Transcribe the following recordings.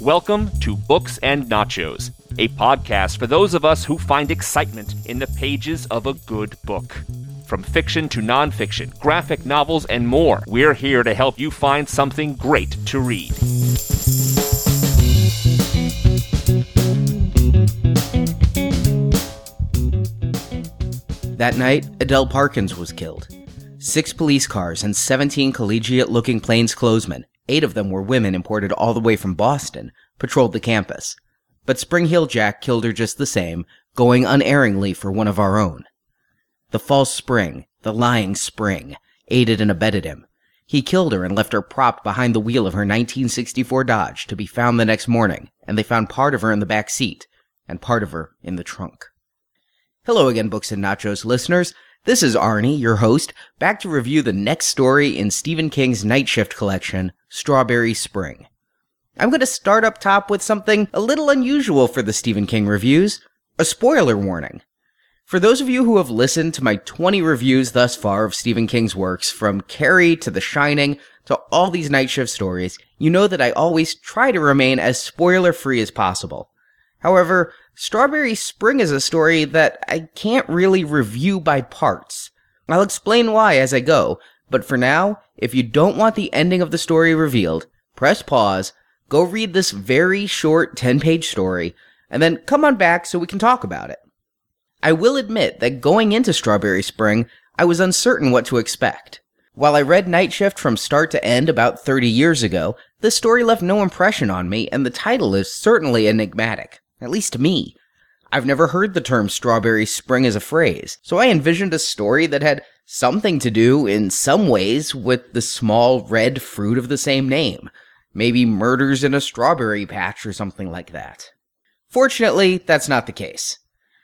Welcome to Books and Nachos, a podcast for those of us who find excitement in the pages of a good book. From fiction to nonfiction, graphic novels, and more, we're here to help you find something great to read. That night, Adele Parkins was killed. Six police cars and 17 collegiate looking plainclothesmen, eight of them were women imported all the way from Boston, patrolled the campus. But Spring Heel Jack killed her just the same, going unerringly for one of our own. The false spring, the lying spring, aided and abetted him. He killed her and left her propped behind the wheel of her 1964 Dodge to be found the next morning, and they found part of her in the back seat, and part of her in the trunk. Hello again, Books and Nachos listeners. This is Arnie, your host, back to review the next story in Stephen King's Night Shift collection, Strawberry Spring. I'm going to start up top with something a little unusual for the Stephen King reviews a spoiler warning. For those of you who have listened to my 20 reviews thus far of Stephen King's works, from Carrie to The Shining to all these night shift stories, you know that I always try to remain as spoiler free as possible. However, Strawberry Spring is a story that I can't really review by parts. I'll explain why as I go, but for now, if you don't want the ending of the story revealed, press pause, go read this very short 10 page story, and then come on back so we can talk about it. I will admit that going into Strawberry Spring, I was uncertain what to expect. While I read Night Shift from start to end about 30 years ago, the story left no impression on me, and the title is certainly enigmatic at least to me. I've never heard the term strawberry spring as a phrase, so I envisioned a story that had something to do, in some ways, with the small red fruit of the same name. Maybe murders in a strawberry patch or something like that. Fortunately, that's not the case.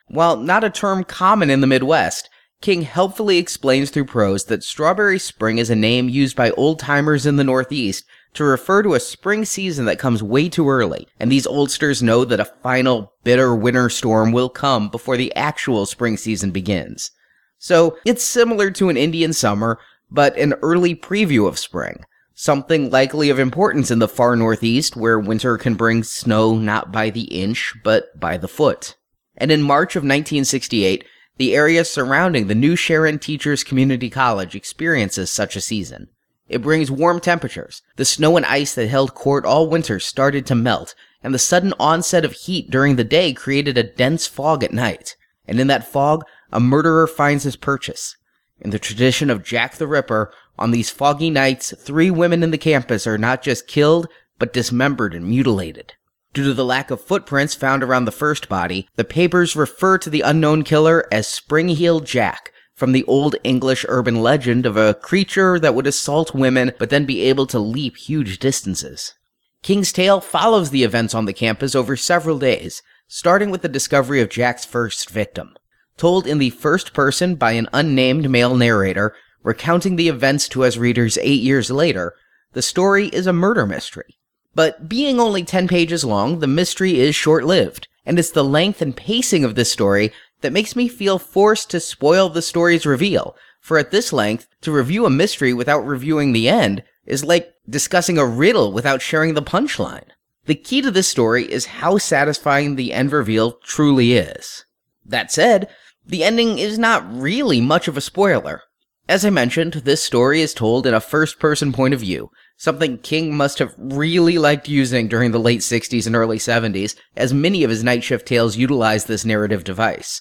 While not a term common in the Midwest, King helpfully explains through prose that Strawberry Spring is a name used by old timers in the Northeast to refer to a spring season that comes way too early, and these oldsters know that a final bitter winter storm will come before the actual spring season begins. So it's similar to an Indian summer, but an early preview of spring. Something likely of importance in the far northeast where winter can bring snow not by the inch, but by the foot. And in March of 1968, the area surrounding the New Sharon Teachers Community College experiences such a season. It brings warm temperatures. The snow and ice that held court all winter started to melt, and the sudden onset of heat during the day created a dense fog at night. And in that fog, a murderer finds his purchase. In the tradition of Jack the Ripper, on these foggy nights, three women in the campus are not just killed, but dismembered and mutilated. Due to the lack of footprints found around the first body, the papers refer to the unknown killer as Spring-Heeled Jack, from the old English urban legend of a creature that would assault women but then be able to leap huge distances. King's Tale follows the events on the campus over several days, starting with the discovery of Jack's first victim. Told in the first person by an unnamed male narrator, recounting the events to us readers eight years later, the story is a murder mystery. But being only 10 pages long, the mystery is short lived, and it's the length and pacing of this story that makes me feel forced to spoil the story's reveal. For at this length, to review a mystery without reviewing the end is like discussing a riddle without sharing the punchline. The key to this story is how satisfying the end reveal truly is. That said, the ending is not really much of a spoiler. As I mentioned, this story is told in a first person point of view, something King must have really liked using during the late 60s and early 70s, as many of his night shift tales utilize this narrative device.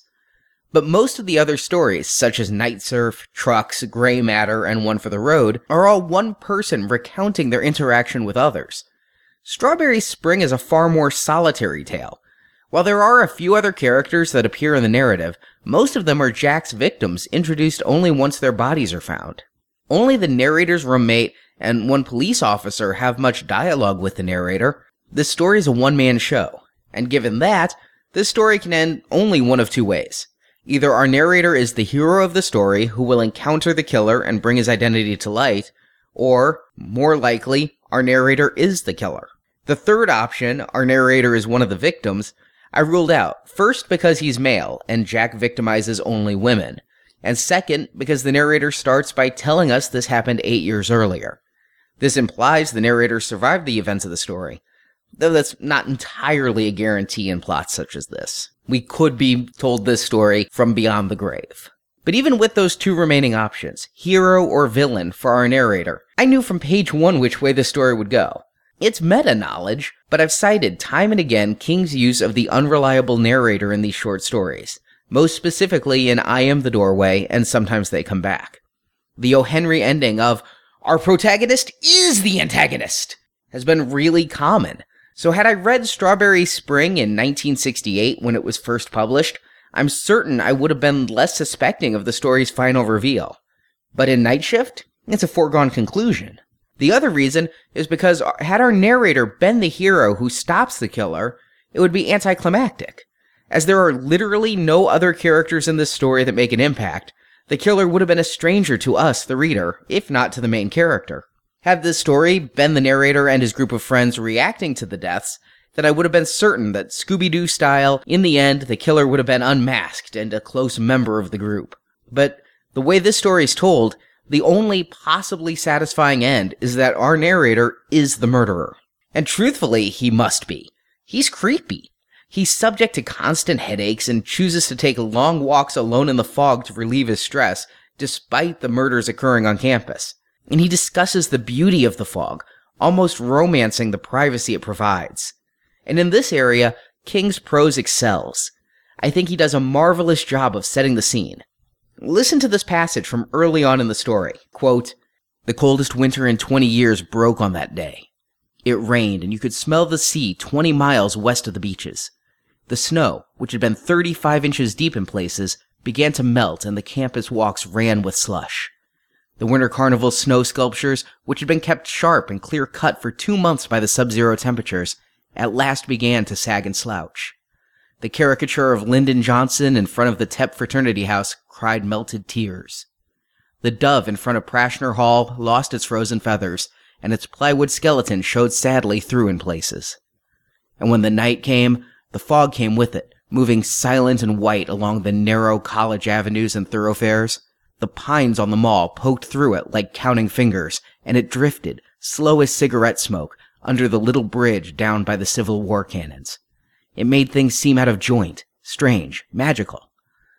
But most of the other stories, such as Night Surf, Trucks, Gray Matter, and One for the Road, are all one person recounting their interaction with others. Strawberry Spring is a far more solitary tale, while there are a few other characters that appear in the narrative, most of them are Jack's victims introduced only once their bodies are found. Only the narrator's roommate and one police officer have much dialogue with the narrator. This story is a one man show, and given that, this story can end only one of two ways. Either our narrator is the hero of the story who will encounter the killer and bring his identity to light, or, more likely, our narrator is the killer. The third option, our narrator is one of the victims, I ruled out. First, because he's male, and Jack victimizes only women. And second, because the narrator starts by telling us this happened eight years earlier. This implies the narrator survived the events of the story, though that's not entirely a guarantee in plots such as this. We could be told this story from beyond the grave. But even with those two remaining options, hero or villain for our narrator, I knew from page one which way the story would go. It's meta knowledge, but I've cited time and again King's use of the unreliable narrator in these short stories, most specifically in I Am the Doorway and Sometimes They Come Back. The O. Henry ending of, Our protagonist is the antagonist, has been really common. So had I read Strawberry Spring in 1968 when it was first published, I'm certain I would have been less suspecting of the story's final reveal. But in Night Shift, it's a foregone conclusion. The other reason is because uh, had our narrator been the hero who stops the killer, it would be anticlimactic. As there are literally no other characters in this story that make an impact, the killer would have been a stranger to us, the reader, if not to the main character. Had this story been the narrator and his group of friends reacting to the deaths, then I would have been certain that Scooby Doo style, in the end, the killer would have been unmasked and a close member of the group. But the way this story is told, the only possibly satisfying end is that our narrator is the murderer. And truthfully, he must be. He's creepy. He's subject to constant headaches and chooses to take long walks alone in the fog to relieve his stress, despite the murders occurring on campus. And he discusses the beauty of the fog, almost romancing the privacy it provides. And in this area, King's prose excels. I think he does a marvelous job of setting the scene. Listen to this passage from early on in the story. Quote, The coldest winter in 20 years broke on that day. It rained, and you could smell the sea 20 miles west of the beaches. The snow, which had been 35 inches deep in places, began to melt, and the campus walks ran with slush. The Winter Carnival snow sculptures, which had been kept sharp and clear cut for two months by the sub zero temperatures, at last began to sag and slouch. The caricature of Lyndon Johnson in front of the Tep fraternity house cried melted tears. The dove in front of Prashner Hall lost its frozen feathers, and its plywood skeleton showed sadly through in places. And when the night came, the fog came with it, moving silent and white along the narrow college avenues and thoroughfares. The pines on the mall poked through it like counting fingers, and it drifted, slow as cigarette smoke, under the little bridge down by the Civil War cannons. It made things seem out of joint, strange, magical.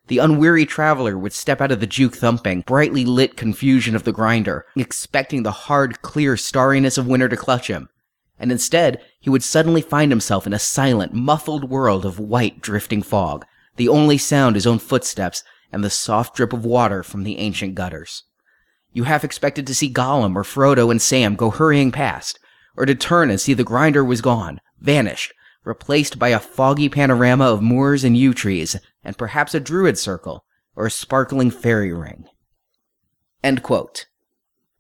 The unweary traveler would step out of the juke thumping, brightly lit confusion of the grinder, expecting the hard, clear starriness of winter to clutch him. And instead, he would suddenly find himself in a silent, muffled world of white, drifting fog, the only sound his own footsteps and the soft drip of water from the ancient gutters. You half expected to see Gollum or Frodo and Sam go hurrying past, or to turn and see the grinder was gone, vanished, replaced by a foggy panorama of moors and yew trees, and perhaps a druid circle, or a sparkling fairy ring.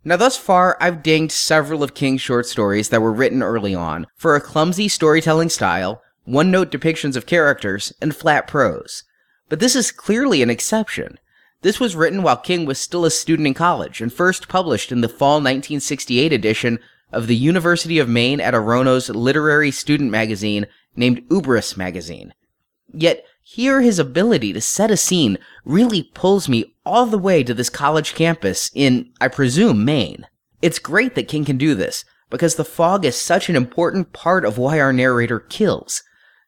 Now, thus far, I've dinged several of King's short stories that were written early on for a clumsy storytelling style, one note depictions of characters, and flat prose. But this is clearly an exception. This was written while King was still a student in college and first published in the fall 1968 edition of the University of Maine at Orono's literary student magazine named Ubris Magazine. Yet here his ability to set a scene really pulls me all the way to this college campus in, I presume, Maine. It's great that King can do this, because the fog is such an important part of why our narrator kills.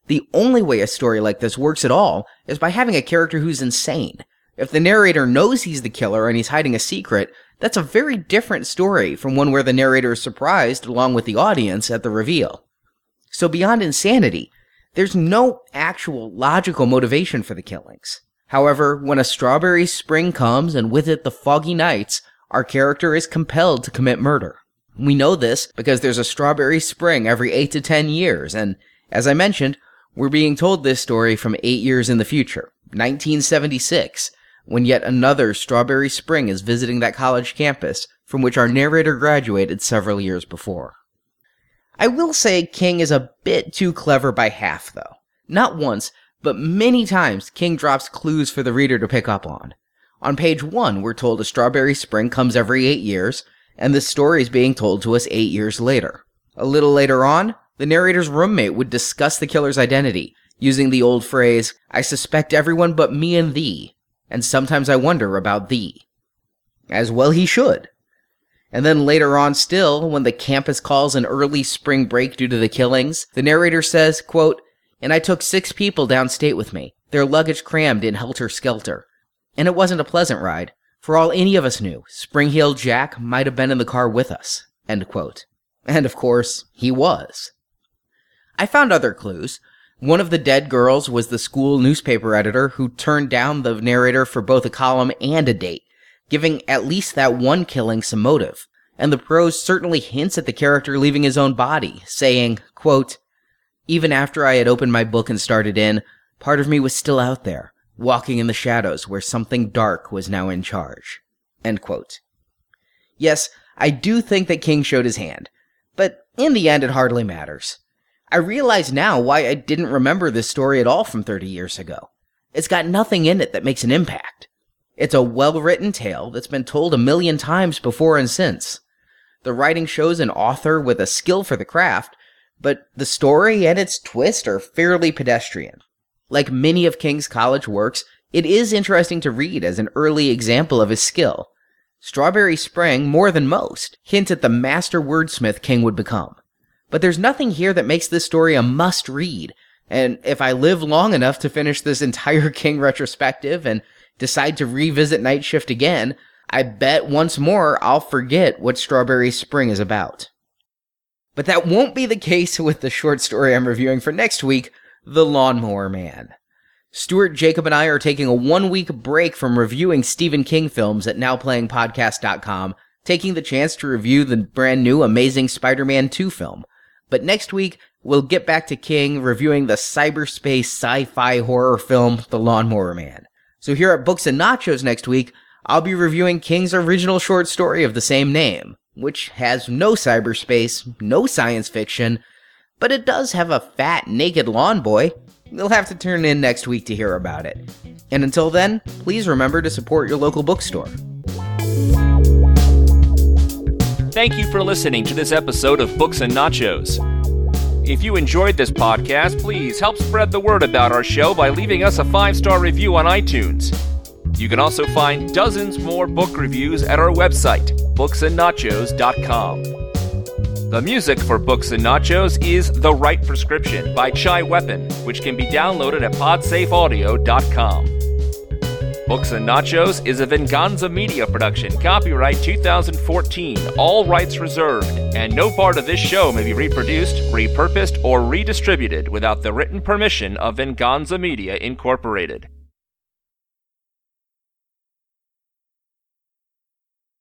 The only way a story like this works at all is by having a character who's insane. If the narrator knows he's the killer and he's hiding a secret, that's a very different story from one where the narrator is surprised along with the audience at the reveal. So beyond insanity, there's no actual logical motivation for the killings. However, when a strawberry spring comes and with it the foggy nights, our character is compelled to commit murder. We know this because there's a strawberry spring every 8 to 10 years, and as I mentioned, we're being told this story from 8 years in the future, 1976, when yet another Strawberry Spring is visiting that college campus from which our narrator graduated several years before. I will say King is a bit too clever by half, though. Not once, but many times King drops clues for the reader to pick up on. On page one, we're told a strawberry spring comes every eight years, and the story is being told to us eight years later. A little later on, the narrator's roommate would discuss the killer's identity, using the old phrase, I suspect everyone but me and thee, and sometimes I wonder about thee. As well he should. And then later on still, when the campus calls an early spring break due to the killings, the narrator says, quote, And I took six people downstate with me, their luggage crammed in helter-skelter. And it wasn't a pleasant ride. For all any of us knew, Spring Heel Jack might have been in the car with us. And of course, he was. I found other clues. One of the dead girls was the school newspaper editor who turned down the narrator for both a column and a date giving at least that one killing some motive. And the prose certainly hints at the character leaving his own body, saying, quote, Even after I had opened my book and started in, part of me was still out there, walking in the shadows where something dark was now in charge. End quote. Yes, I do think that King showed his hand, but in the end it hardly matters. I realize now why I didn't remember this story at all from 30 years ago. It's got nothing in it that makes an impact. It's a well written tale that's been told a million times before and since. The writing shows an author with a skill for the craft, but the story and its twist are fairly pedestrian. Like many of King's college works, it is interesting to read as an early example of his skill. Strawberry Spring, more than most, hint at the master wordsmith King would become. But there's nothing here that makes this story a must read, and if I live long enough to finish this entire King retrospective and decide to revisit Night Shift again, I bet once more I'll forget what Strawberry Spring is about. But that won't be the case with the short story I'm reviewing for next week, The Lawnmower Man. Stuart, Jacob, and I are taking a one week break from reviewing Stephen King films at NowPlayingPodcast.com, taking the chance to review the brand new Amazing Spider Man 2 film. But next week, we'll get back to King reviewing the cyberspace sci fi horror film, The Lawnmower Man. So here at Books and Nachos next week, I'll be reviewing King's original short story of the same name, which has no cyberspace, no science fiction, but it does have a fat, naked lawn boy. You'll have to turn in next week to hear about it. And until then, please remember to support your local bookstore. Thank you for listening to this episode of Books and Nachos. If you enjoyed this podcast, please help spread the word about our show by leaving us a five star review on iTunes. You can also find dozens more book reviews at our website, booksandnachos.com. The music for Books and Nachos is The Right Prescription by Chai Weapon, which can be downloaded at podsafeaudio.com. Books and Nachos is a Venganza Media production, copyright 2014, all rights reserved, and no part of this show may be reproduced, repurposed, or redistributed without the written permission of Venganza Media Incorporated.